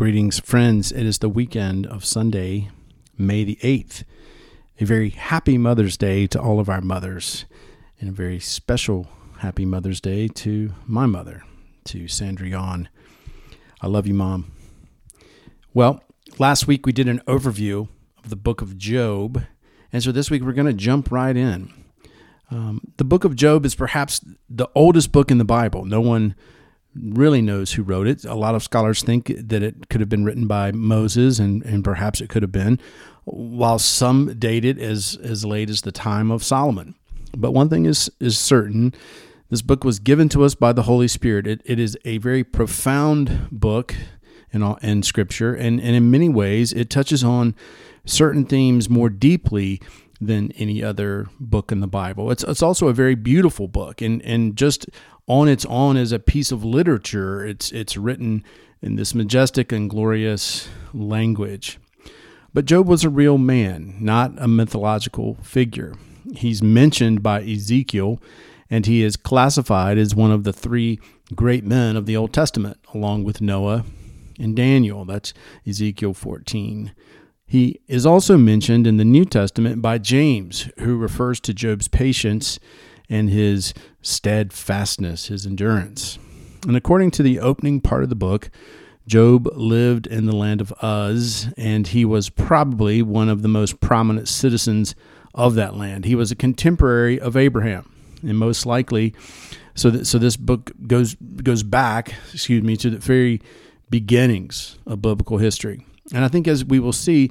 Greetings, friends. It is the weekend of Sunday, May the 8th. A very happy Mother's Day to all of our mothers, and a very special happy Mother's Day to my mother, to Sandrion. I love you, Mom. Well, last week we did an overview of the book of Job, and so this week we're going to jump right in. Um, the book of Job is perhaps the oldest book in the Bible. No one really knows who wrote it. A lot of scholars think that it could have been written by Moses, and, and perhaps it could have been, while some date it as, as late as the time of Solomon. But one thing is, is certain this book was given to us by the Holy Spirit. It, it is a very profound book in, all, in Scripture, and, and in many ways, it touches on certain themes more deeply than any other book in the Bible. It's, it's also a very beautiful book, and, and just on its own as a piece of literature. It's it's written in this majestic and glorious language. But Job was a real man, not a mythological figure. He's mentioned by Ezekiel, and he is classified as one of the three great men of the Old Testament, along with Noah and Daniel. That's Ezekiel 14. He is also mentioned in the New Testament by James, who refers to Job's patience and his steadfastness, his endurance. And according to the opening part of the book, Job lived in the land of Uz, and he was probably one of the most prominent citizens of that land. He was a contemporary of Abraham, and most likely, so so this book goes goes back, excuse me, to the very beginnings of biblical history. And I think as we will see,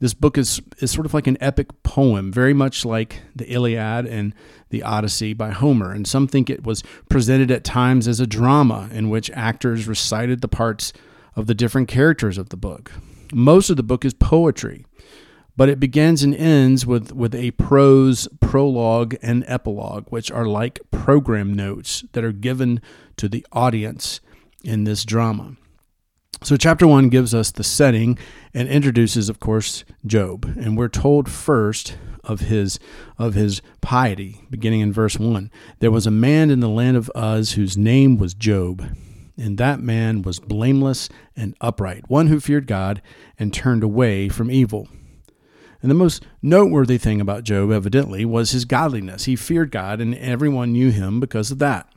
this book is is sort of like an epic poem, very much like the Iliad and the Odyssey by Homer. And some think it was presented at times as a drama in which actors recited the parts of the different characters of the book. Most of the book is poetry, but it begins and ends with, with a prose prologue and epilogue, which are like program notes that are given to the audience in this drama. So, chapter one gives us the setting and introduces, of course, Job. And we're told first of his of his piety, beginning in verse one. There was a man in the land of Uz whose name was Job, and that man was blameless and upright, one who feared God and turned away from evil. And the most noteworthy thing about Job, evidently, was his godliness. He feared God, and everyone knew him because of that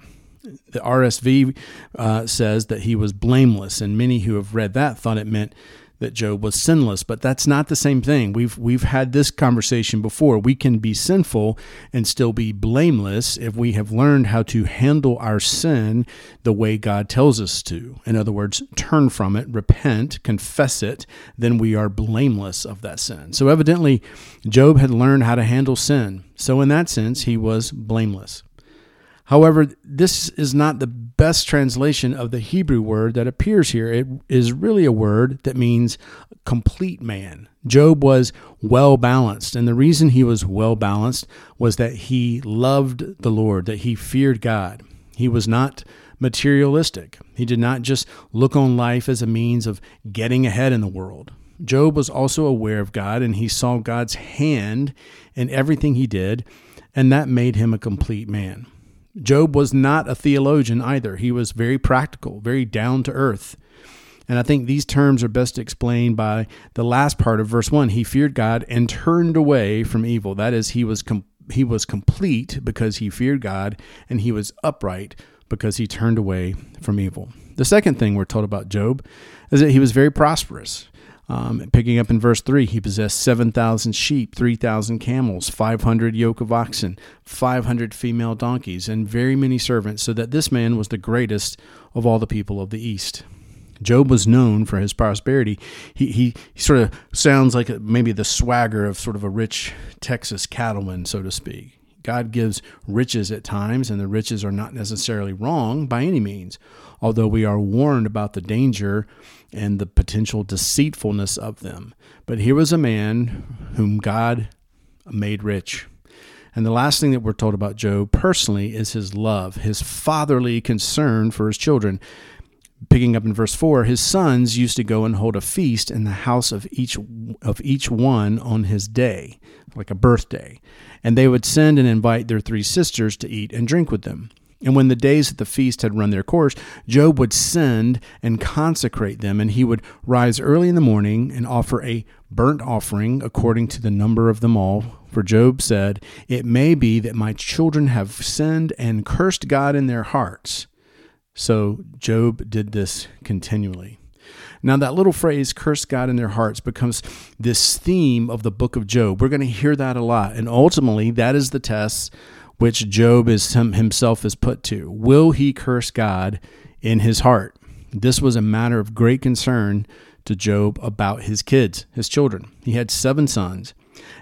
the RSV uh, says that he was blameless, and many who have read that thought it meant that Job was sinless, but that's not the same thing. We've we've had this conversation before. We can be sinful and still be blameless if we have learned how to handle our sin the way God tells us to. In other words, turn from it, repent, confess it, then we are blameless of that sin. So evidently Job had learned how to handle sin. So in that sense, he was blameless. However, this is not the best translation of the Hebrew word that appears here. It is really a word that means complete man. Job was well balanced, and the reason he was well balanced was that he loved the Lord, that he feared God. He was not materialistic. He did not just look on life as a means of getting ahead in the world. Job was also aware of God, and he saw God's hand in everything he did, and that made him a complete man. Job was not a theologian either. He was very practical, very down to earth. And I think these terms are best explained by the last part of verse 1. He feared God and turned away from evil. That is, he was com- he was complete because he feared God, and he was upright because he turned away from evil. The second thing we're told about Job is that he was very prosperous. Um, picking up in verse 3, he possessed 7,000 sheep, 3,000 camels, 500 yoke of oxen, 500 female donkeys, and very many servants, so that this man was the greatest of all the people of the East. Job was known for his prosperity. He, he, he sort of sounds like maybe the swagger of sort of a rich Texas cattleman, so to speak. God gives riches at times, and the riches are not necessarily wrong by any means, although we are warned about the danger and the potential deceitfulness of them. But here was a man whom God made rich. And the last thing that we're told about Job personally is his love, his fatherly concern for his children. Picking up in verse 4, his sons used to go and hold a feast in the house of each of each one on his day, like a birthday and they would send and invite their three sisters to eat and drink with them. And when the days at the feast had run their course, Job would send and consecrate them, and he would rise early in the morning and offer a burnt offering according to the number of them all. For Job said, It may be that my children have sinned and cursed God in their hearts. So Job did this continually. Now, that little phrase, curse God in their hearts, becomes this theme of the book of Job. We're going to hear that a lot. And ultimately, that is the test which Job is himself is put to. Will he curse God in his heart? This was a matter of great concern to Job about his kids, his children. He had seven sons,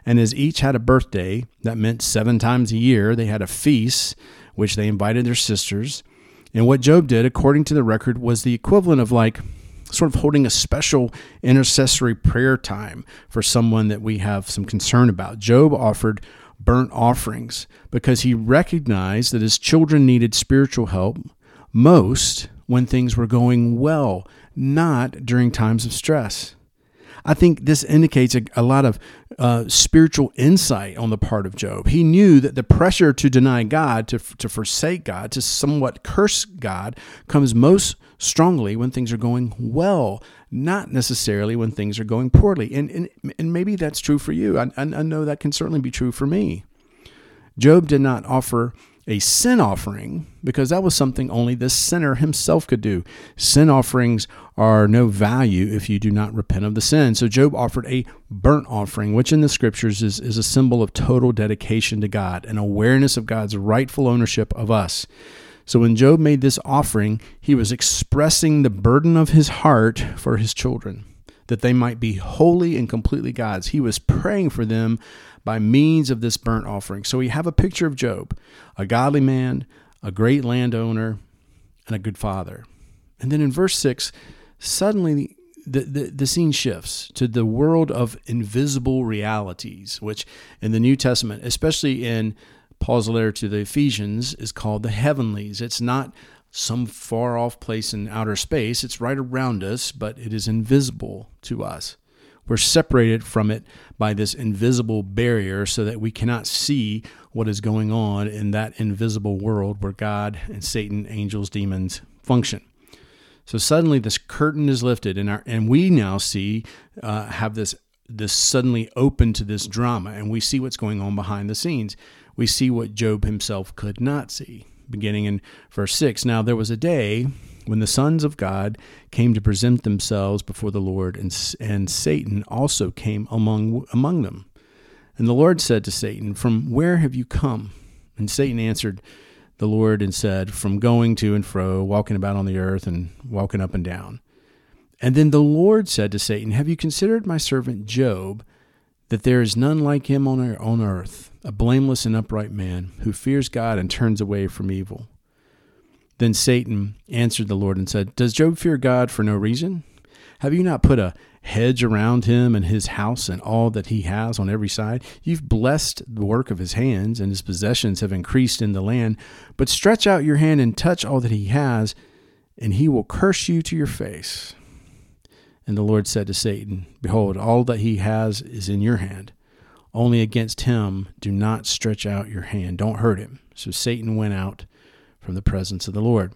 and as each had a birthday, that meant seven times a year, they had a feast, which they invited their sisters. And what Job did, according to the record, was the equivalent of like sort of holding a special intercessory prayer time for someone that we have some concern about. Job offered burnt offerings because he recognized that his children needed spiritual help most when things were going well, not during times of stress. I think this indicates a, a lot of uh, spiritual insight on the part of Job. He knew that the pressure to deny God, to, to forsake God, to somewhat curse God, comes most strongly when things are going well, not necessarily when things are going poorly. And, and, and maybe that's true for you. I, I know that can certainly be true for me. Job did not offer a sin offering because that was something only the sinner himself could do. Sin offerings are no value if you do not repent of the sin. So Job offered a burnt offering, which in the scriptures is, is a symbol of total dedication to God, an awareness of God's rightful ownership of us. So when Job made this offering, he was expressing the burden of his heart for his children, that they might be wholly and completely God's. He was praying for them by means of this burnt offering. So we have a picture of Job, a godly man, a great landowner, and a good father. And then in verse 6, suddenly the, the, the, scene shifts to the world of invisible realities, which in the New Testament, especially in Paul's letter to the Ephesians, is called the heavenlies. It's not some far off place in outer space, it's right around us, but it is invisible to us. We're separated from it by this invisible barrier so that we cannot see what is going on in that invisible world where God and Satan, angels, demons function. So suddenly this curtain is lifted, and our and we now see uh, have this this suddenly open to this drama, and we see what's going on behind the scenes. We see what Job himself could not see. Beginning in verse six. Now there was a day when the sons of God came to present themselves before the Lord, and, and Satan also came among, among them. And the Lord said to Satan, From where have you come? And Satan answered the Lord and said, From going to and fro, walking about on the earth, and walking up and down. And then the Lord said to Satan, Have you considered my servant Job, that there is none like him on, on earth, a blameless and upright man, who fears God and turns away from evil? Then Satan answered the Lord and said, Does Job fear God for no reason? Have you not put a hedge around him and his house and all that he has on every side? You've blessed the work of his hands, and his possessions have increased in the land. But stretch out your hand and touch all that he has, and he will curse you to your face. And the Lord said to Satan, Behold, all that he has is in your hand. Only against him do not stretch out your hand. Don't hurt him. So Satan went out from the presence of the Lord.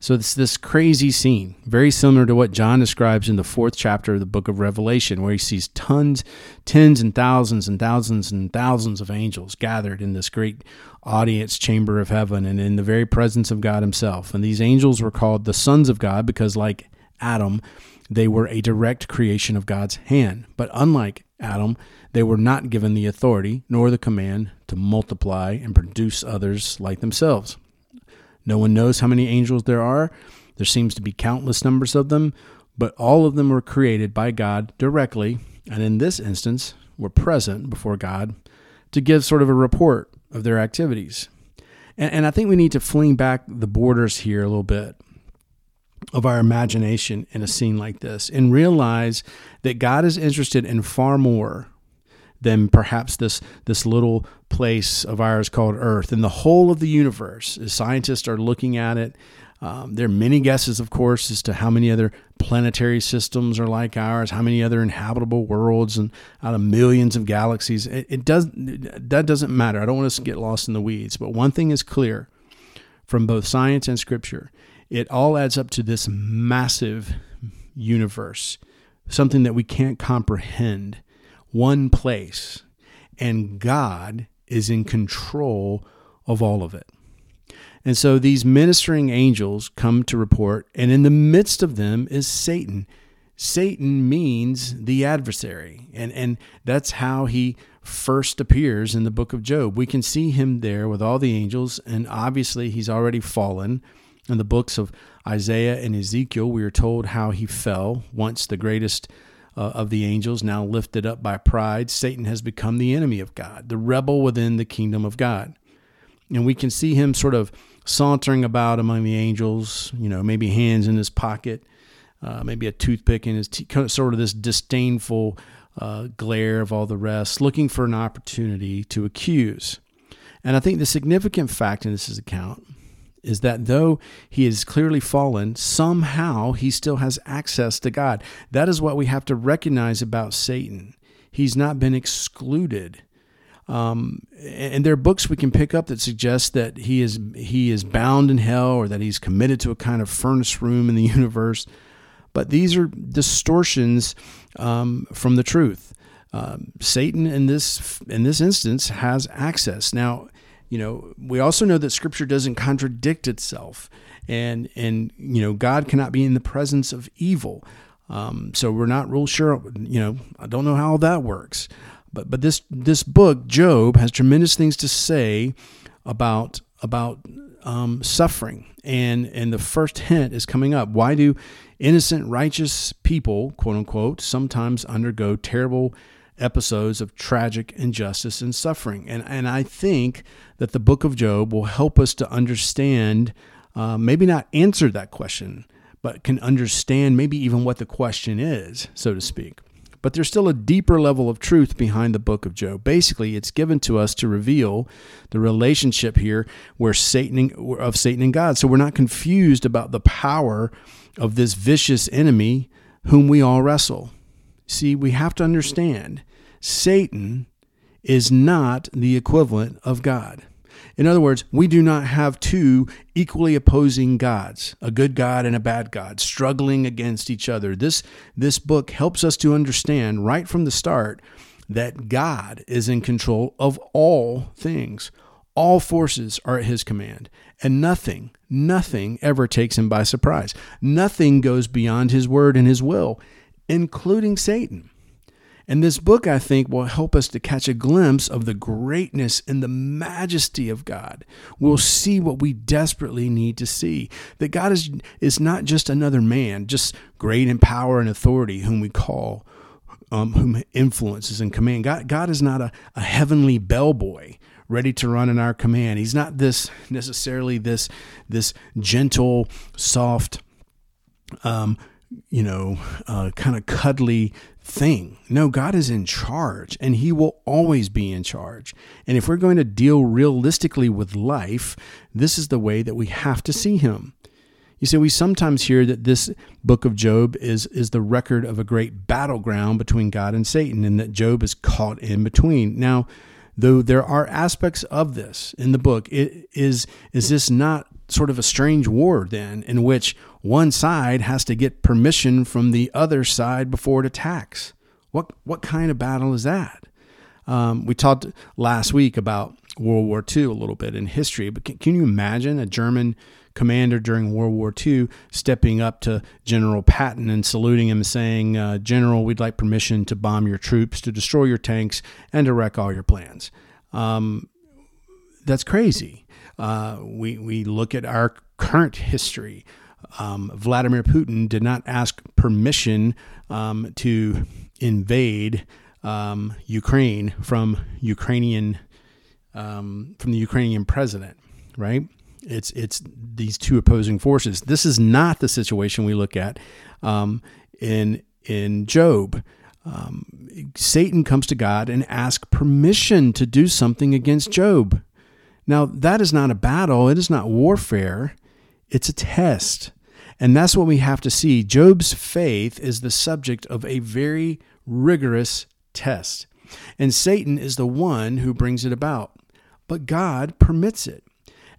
So it's this crazy scene, very similar to what John describes in the fourth chapter of the book of Revelation, where he sees tons, tens and thousands and thousands and thousands of angels gathered in this great audience chamber of heaven and in the very presence of God himself. And these angels were called the sons of God because, like Adam, they were a direct creation of God's hand. But unlike Adam, they were not given the authority nor the command to multiply and produce others like themselves. No one knows how many angels there are. There seems to be countless numbers of them, but all of them were created by God directly, and in this instance, were present before God to give sort of a report of their activities. And, and I think we need to fling back the borders here a little bit of our imagination in a scene like this and realize that God is interested in far more than perhaps this this little place of ours called Earth and the whole of the universe. As scientists are looking at it, um, there are many guesses, of course, as to how many other planetary systems are like ours, how many other inhabitable worlds, and out of millions of galaxies. It, it does that doesn't matter. I don't want us to get lost in the weeds. But one thing is clear: from both science and scripture, it all adds up to this massive universe, something that we can't comprehend, one place. And God is in control of all of it. And so these ministering angels come to report, and in the midst of them is Satan. Satan means the adversary, and, and that's how he first appears in the book of Job. We can see him there with all the angels, and obviously he's already fallen. In the books of Isaiah and Ezekiel, we are told how he fell, once the greatest uh, of the angels, now lifted up by pride. Satan has become the enemy of God, the rebel within the kingdom of God. And we can see him sort of sauntering about among the angels, you know, maybe hands in his pocket, uh, maybe a toothpick in his teeth, sort of this disdainful uh, glare of all the rest, looking for an opportunity to accuse. And I think the significant fact in this account is that though he is clearly fallen, somehow he still has access to God. That is what we have to recognize about Satan. He's not been excluded. Um, and there are books we can pick up that suggest that he is he is bound in hell or that he's committed to a kind of furnace room in the universe. But these are distortions um, from the truth. Um, Satan in this in this instance has access. Now, you know, we also know that Scripture doesn't contradict itself, and and you know, God cannot be in the presence of evil. Um, so we're not real sure. You know, I don't know how that works. But but this this book, Job, has tremendous things to say about about um, suffering, and and the first hint is coming up. Why do innocent, righteous people, quote unquote, sometimes undergo terrible episodes of tragic injustice and suffering? And and I think that the book of Job will help us to understand, uh, maybe not answer that question, but can understand maybe even what the question is, so to speak. But there's still a deeper level of truth behind the book of Job. Basically, it's given to us to reveal the relationship here where Satan of Satan and God. So we're not confused about the power of this vicious enemy whom we all wrestle. See, we have to understand Satan is not the equivalent of God. In other words, we do not have two equally opposing gods, a good God and a bad God, struggling against each other. This, this book helps us to understand right from the start that God is in control of all things. All forces are at his command, and nothing, nothing ever takes him by surprise. Nothing goes beyond his word and his will, including Satan. And this book, I think, will help us to catch a glimpse of the greatness and the majesty of God. We'll see what we desperately need to see that God is, is not just another man, just great in power and authority, whom we call, um, whom influences and command. God, God is not a, a heavenly bellboy ready to run in our command. He's not this necessarily this this gentle, soft, um, you know, uh, kind of cuddly thing. No, God is in charge and He will always be in charge. And if we're going to deal realistically with life, this is the way that we have to see Him. You see, we sometimes hear that this book of Job is, is the record of a great battleground between God and Satan, and that Job is caught in between. Now, though there are aspects of this in the book, it, is, is this not sort of a strange war then, in which one side has to get permission from the other side before it attacks. What what kind of battle is that? Um, we talked last week about World War II a little bit in history, but can, can you imagine a German commander during World War II stepping up to General Patton and saluting him, saying, uh, "General, we'd like permission to bomb your troops, to destroy your tanks, and to wreck all your plans." Um, that's crazy. Uh, we we look at our current history um, Vladimir Putin did not ask permission um, to invade um, Ukraine from Ukrainian um, from the Ukrainian president, right? It's it's these two opposing forces. This is not the situation we look at um, in in Job. Um, Satan comes to God and asks permission to do something against Job. Now, that is not a battle, it is not warfare, it's a test. And that's what we have to see. Job's faith is the subject of a very rigorous test. And Satan is the one who brings it about. But God permits it.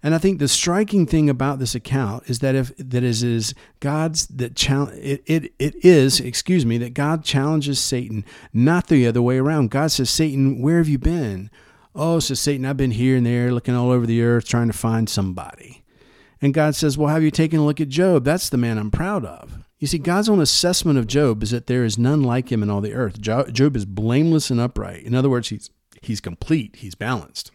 And I think the striking thing about this account is that if that is is God's that it, it it is excuse me that God challenges Satan, not the other way around. God says, Satan, where have you been? Oh, says Satan, I've been here and there, looking all over the earth, trying to find somebody. And God says, Well, have you taken a look at Job? That's the man I'm proud of. You see, God's own assessment of Job is that there is none like him in all the earth. Job is blameless and upright. In other words, he's he's complete, he's balanced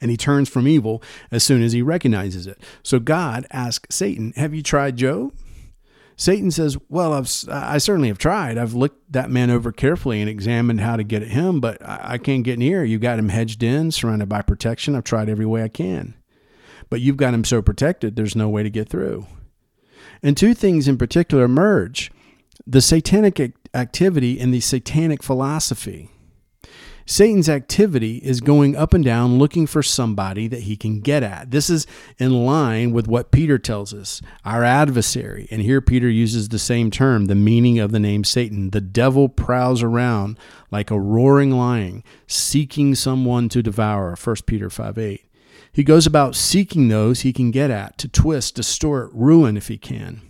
and he turns from evil as soon as he recognizes it. So God asks Satan, Have you tried Job? Satan says, Well, I've, I certainly have tried. I've looked that man over carefully and examined how to get at him, but I can't get near. You got him hedged in, surrounded by protection. I've tried every way I can. But you've got him so protected, there's no way to get through. And two things in particular emerge the satanic activity and the satanic philosophy. Satan's activity is going up and down looking for somebody that he can get at. This is in line with what Peter tells us, our adversary. And here Peter uses the same term, the meaning of the name Satan. The devil prowls around like a roaring lion, seeking someone to devour. 1 Peter 5 8. He goes about seeking those he can get at, to twist, distort, ruin if he can.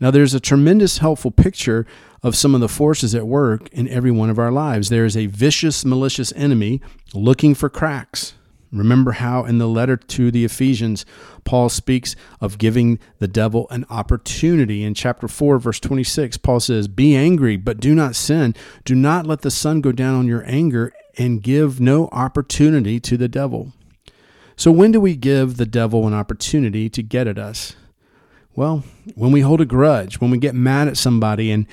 Now, there's a tremendous helpful picture of some of the forces at work in every one of our lives. There is a vicious, malicious enemy looking for cracks. Remember how in the letter to the Ephesians, Paul speaks of giving the devil an opportunity. In chapter 4, verse 26, Paul says, Be angry, but do not sin. Do not let the sun go down on your anger, and give no opportunity to the devil. So, when do we give the devil an opportunity to get at us? Well, when we hold a grudge, when we get mad at somebody and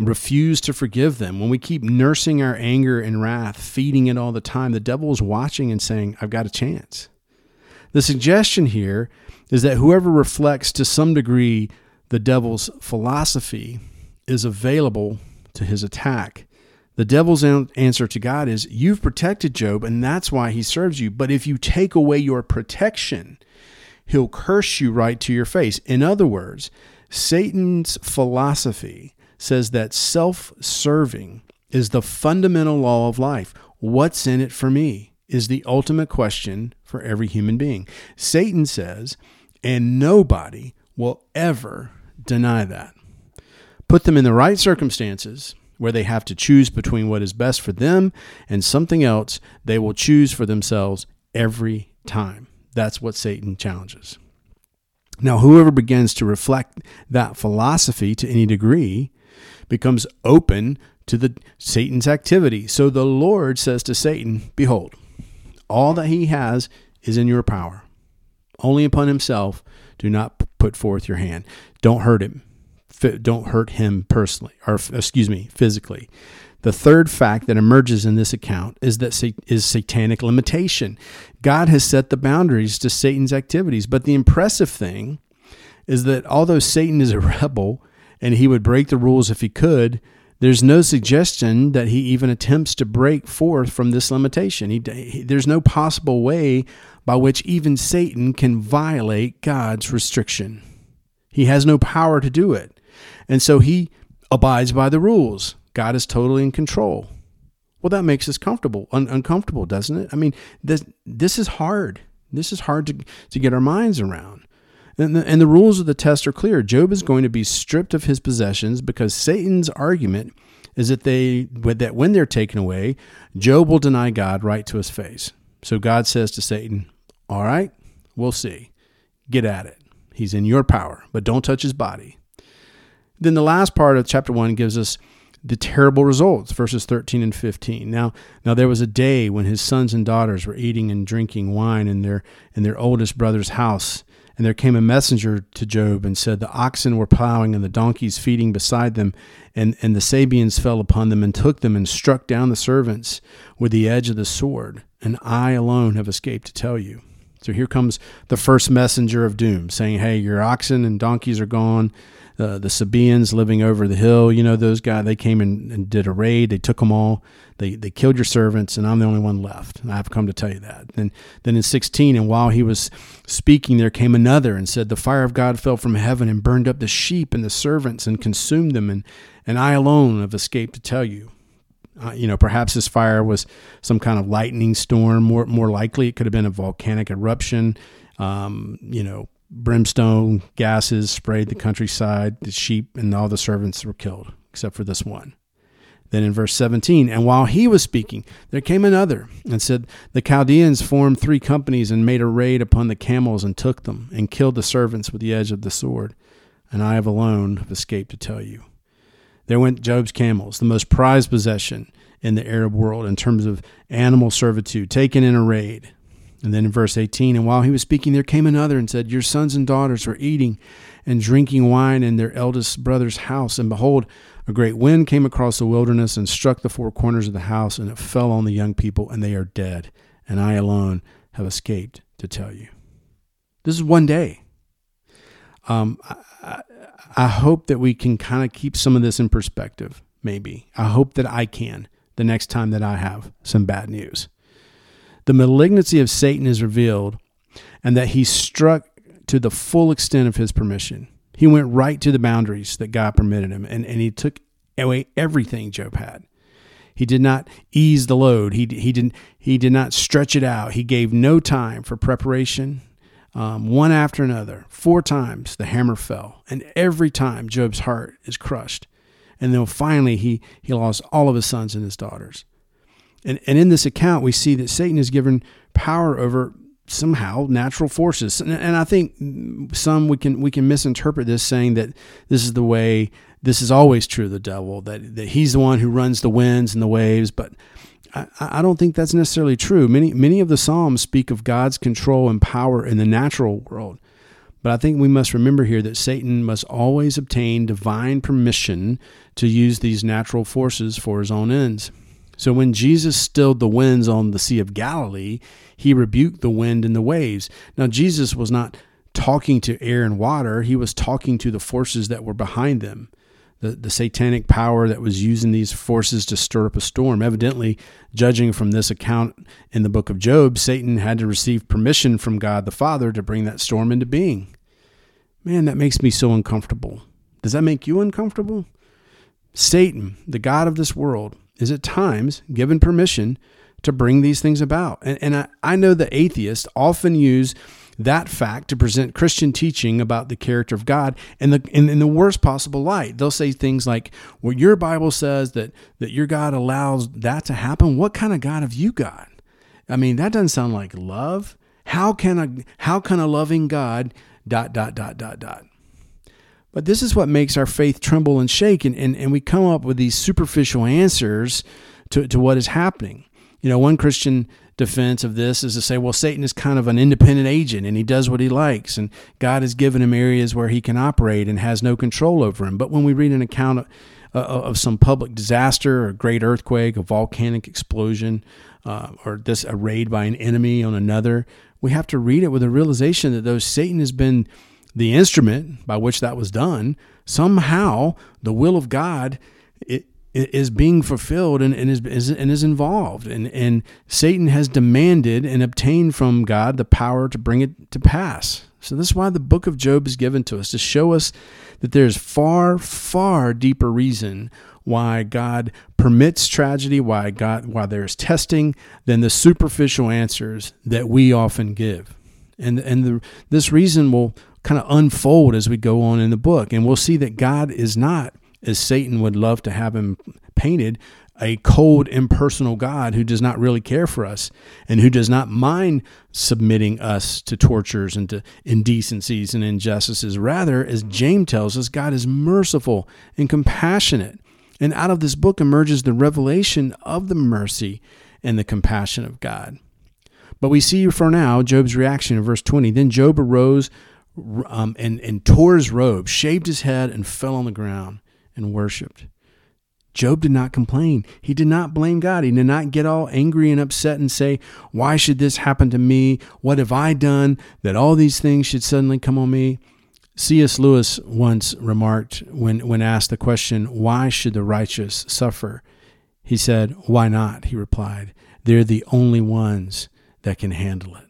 refuse to forgive them, when we keep nursing our anger and wrath, feeding it all the time, the devil is watching and saying, I've got a chance. The suggestion here is that whoever reflects to some degree the devil's philosophy is available to his attack. The devil's answer to God is, You've protected Job, and that's why he serves you. But if you take away your protection, he'll curse you right to your face. In other words, Satan's philosophy says that self serving is the fundamental law of life. What's in it for me is the ultimate question for every human being. Satan says, and nobody will ever deny that. Put them in the right circumstances where they have to choose between what is best for them and something else, they will choose for themselves every time. That's what Satan challenges. Now, whoever begins to reflect that philosophy to any degree becomes open to the Satan's activity. So the Lord says to Satan, Behold, all that he has is in your power. Only upon himself do not put forth your hand. Don't hurt him. Don't hurt him personally, or excuse me, physically. The third fact that emerges in this account is that is satanic limitation. God has set the boundaries to Satan's activities, but the impressive thing is that although Satan is a rebel and he would break the rules if he could, there's no suggestion that he even attempts to break forth from this limitation. He, he, there's no possible way by which even Satan can violate God's restriction. He has no power to do it. And so he abides by the rules. God is totally in control. Well, that makes us comfortable, un- uncomfortable, doesn't it? I mean, this this is hard. This is hard to to get our minds around. And the, and the rules of the test are clear. Job is going to be stripped of his possessions because Satan's argument is that they that when they're taken away, Job will deny God right to his face. So God says to Satan, "All right, we'll see. Get at it. He's in your power, but don't touch his body." Then the last part of chapter 1 gives us the terrible results, verses 13 and 15. Now, now there was a day when his sons and daughters were eating and drinking wine in their in their oldest brother's house, and there came a messenger to Job and said, The oxen were plowing and the donkeys feeding beside them, and, and the Sabaeans fell upon them and took them and struck down the servants with the edge of the sword, and I alone have escaped to tell you. So here comes the first messenger of doom, saying, Hey, your oxen and donkeys are gone uh, the Sabaeans living over the hill. You know those guys. They came and, and, did a raid. They took them all. They they killed your servants, and I'm the only one left. And I've come to tell you that. Then then in 16, and while he was speaking, there came another and said, "The fire of God fell from heaven and burned up the sheep and the servants and consumed them, and and I alone have escaped to tell you." Uh, you know, perhaps this fire was some kind of lightning storm. More more likely, it could have been a volcanic eruption. Um, you know, brimstone gases sprayed the countryside. The sheep and all the servants were killed, except for this one. Then in verse 17, and while he was speaking, there came another and said, The Chaldeans formed three companies and made a raid upon the camels and took them and killed the servants with the edge of the sword. And I have alone have escaped to tell you. There went Job's camels, the most prized possession in the Arab world in terms of animal servitude, taken in a raid. And then in verse 18, and while he was speaking, there came another and said, Your sons and daughters were eating and drinking wine in their eldest brother's house. And behold, a great wind came across the wilderness and struck the four corners of the house, and it fell on the young people, and they are dead. And I alone have escaped to tell you. This is one day. Um, I, I hope that we can kind of keep some of this in perspective, maybe. I hope that I can the next time that I have some bad news. The malignancy of Satan is revealed, and that he struck to the full extent of his permission. He went right to the boundaries that God permitted him, and, and he took away everything Job had. He did not ease the load. He, he, didn't, he did not stretch it out. He gave no time for preparation. Um, one after another, four times the hammer fell, and every time Job's heart is crushed. And then finally, he, he lost all of his sons and his daughters. And, and in this account, we see that Satan is given power over somehow natural forces. And, and, i think some we can we can misinterpret this saying that this is the way this is always true of the devil that, that he's the one who runs the winds and the waves. But I, I don't think that's necessarily true. Many many of the psalms speak of god's control and power in the natural world. But i think we must remember here that satan must always obtain divine permission to use these natural forces for his own ends so when Jesus stilled the winds on the Sea of Galilee, he rebuked the wind and the waves. Now, Jesus was not talking to air and water, he was talking to the forces that were behind them. The, the satanic power that was using these forces to stir up a storm. Evidently, judging from this account in the book of Job, Satan had to receive permission from God the Father to bring that storm into being. Man, that makes me so uncomfortable. Does that make you uncomfortable? Satan, the God of this world, is at times given permission to bring these things about. And, and I, I know that atheists often use that fact to present Christian teaching about the character of God in the in, in, the worst possible light. They'll say things like, "Well, your Bible says that that your God allows that to happen. What kind of God have you got?" I mean, that doesn't sound like love. How can a how can a loving God dot dot dot dot dot? But this is what makes our faith tremble and shake, and, and, and we come up with these superficial answers to, to what is happening. You know, one Christian defense of this is to say, well, Satan is kind of an independent agent and he does what he likes, and God has given him areas where he can operate and has no control over him. But when we read an account of, uh, of some public disaster, a great earthquake, a volcanic explosion, uh, or this a raid by an enemy on another, we have to read it with a realization that though Satan has been the instrument by which that was done, somehow the will of God is being fulfilled and, and, is, is, and is involved. And, and Satan has demanded and obtained from God the power to bring it to pass. So this is why the book of Job is given to us to show us that there's far, far deeper reason why God permits tragedy, why God why there's testing than the superficial answers that we often give. And and the, this reason will kind of unfold as we go on in the book. And we'll see that God is not, as Satan would love to have him painted, a cold, impersonal God who does not really care for us and who does not mind submitting us to tortures and to indecencies and injustices. Rather, as James tells us, God is merciful and compassionate. And out of this book emerges the revelation of the mercy and the compassion of God. But we see for now Job's reaction in verse 20. Then Job arose um, and, and tore his robe, shaved his head, and fell on the ground and worshiped. Job did not complain. He did not blame God. He did not get all angry and upset and say, Why should this happen to me? What have I done that all these things should suddenly come on me? C.S. Lewis once remarked when, when asked the question, Why should the righteous suffer? He said, Why not? He replied, They're the only ones that can handle it.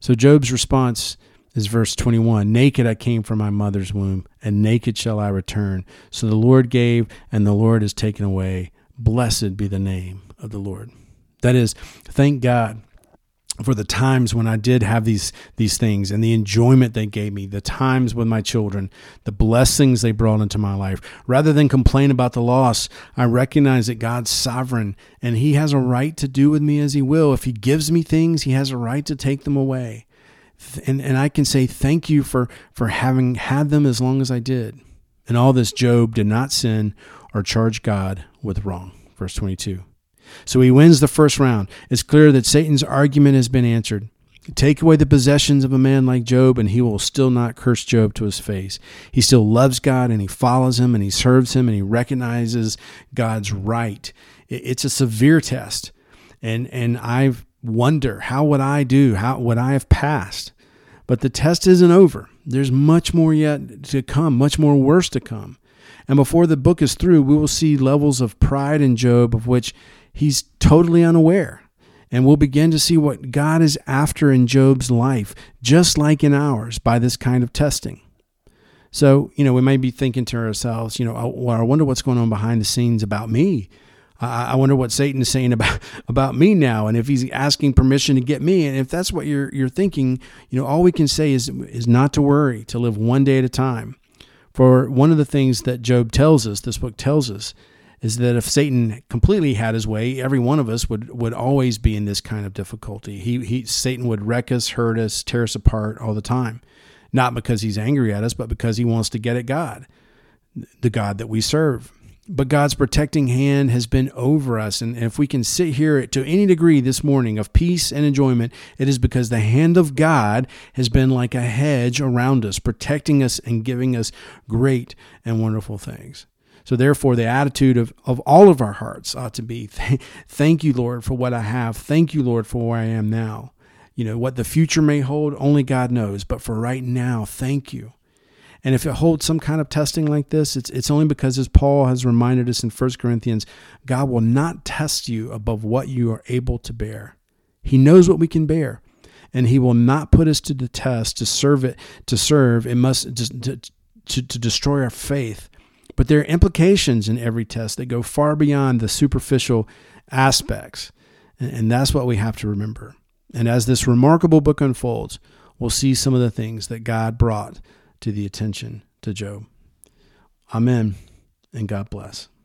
So Job's response is verse 21 Naked I came from my mother's womb, and naked shall I return. So the Lord gave, and the Lord has taken away. Blessed be the name of the Lord. That is, thank God for the times when I did have these these things and the enjoyment they gave me, the times with my children, the blessings they brought into my life. Rather than complain about the loss, I recognize that God's sovereign and he has a right to do with me as he will. If he gives me things, he has a right to take them away. And and I can say thank you for for having had them as long as I did. And all this Job did not sin or charge God with wrong. Verse 22. So he wins the first round. It's clear that Satan's argument has been answered. Take away the possessions of a man like Job, and he will still not curse Job to his face. He still loves God, and he follows him, and he serves him, and he recognizes God's right. It's a severe test, and and I wonder how would I do? How would I have passed? But the test isn't over. There's much more yet to come, much more worse to come. And before the book is through, we will see levels of pride in Job of which he's totally unaware. And we'll begin to see what God is after in Job's life, just like in ours, by this kind of testing. So, you know, we may be thinking to ourselves, you know, oh, well, I wonder what's going on behind the scenes about me. I wonder what Satan is saying about about me now, and if he's asking permission to get me. And if that's what you're you're thinking, you know, all we can say is is not to worry, to live one day at a time. For one of the things that Job tells us, this book tells us, is that if Satan completely had his way, every one of us would would always be in this kind of difficulty. He he Satan would wreck us, hurt us, tear us apart all the time. Not because he's angry at us, but because he wants to get at God, the God that we serve. But God's protecting hand has been over us. And if we can sit here to any degree this morning of peace and enjoyment, it is because the hand of God has been like a hedge around us, protecting us and giving us great and wonderful things. So, therefore, the attitude of, of all of our hearts ought to be thank you, Lord, for what I have. Thank you, Lord, for where I am now. You know, what the future may hold, only God knows. But for right now, thank you. And if it holds some kind of testing like this, it's, it's only because, as Paul has reminded us in 1 Corinthians, God will not test you above what you are able to bear. He knows what we can bear, and He will not put us to the test to serve it. To serve, it must to, to, to destroy our faith but there are implications in every test that go far beyond the superficial aspects. And that's what we have to remember. And as this remarkable book unfolds, we'll see some of the things that God brought to the attention to Job. Amen, and God bless.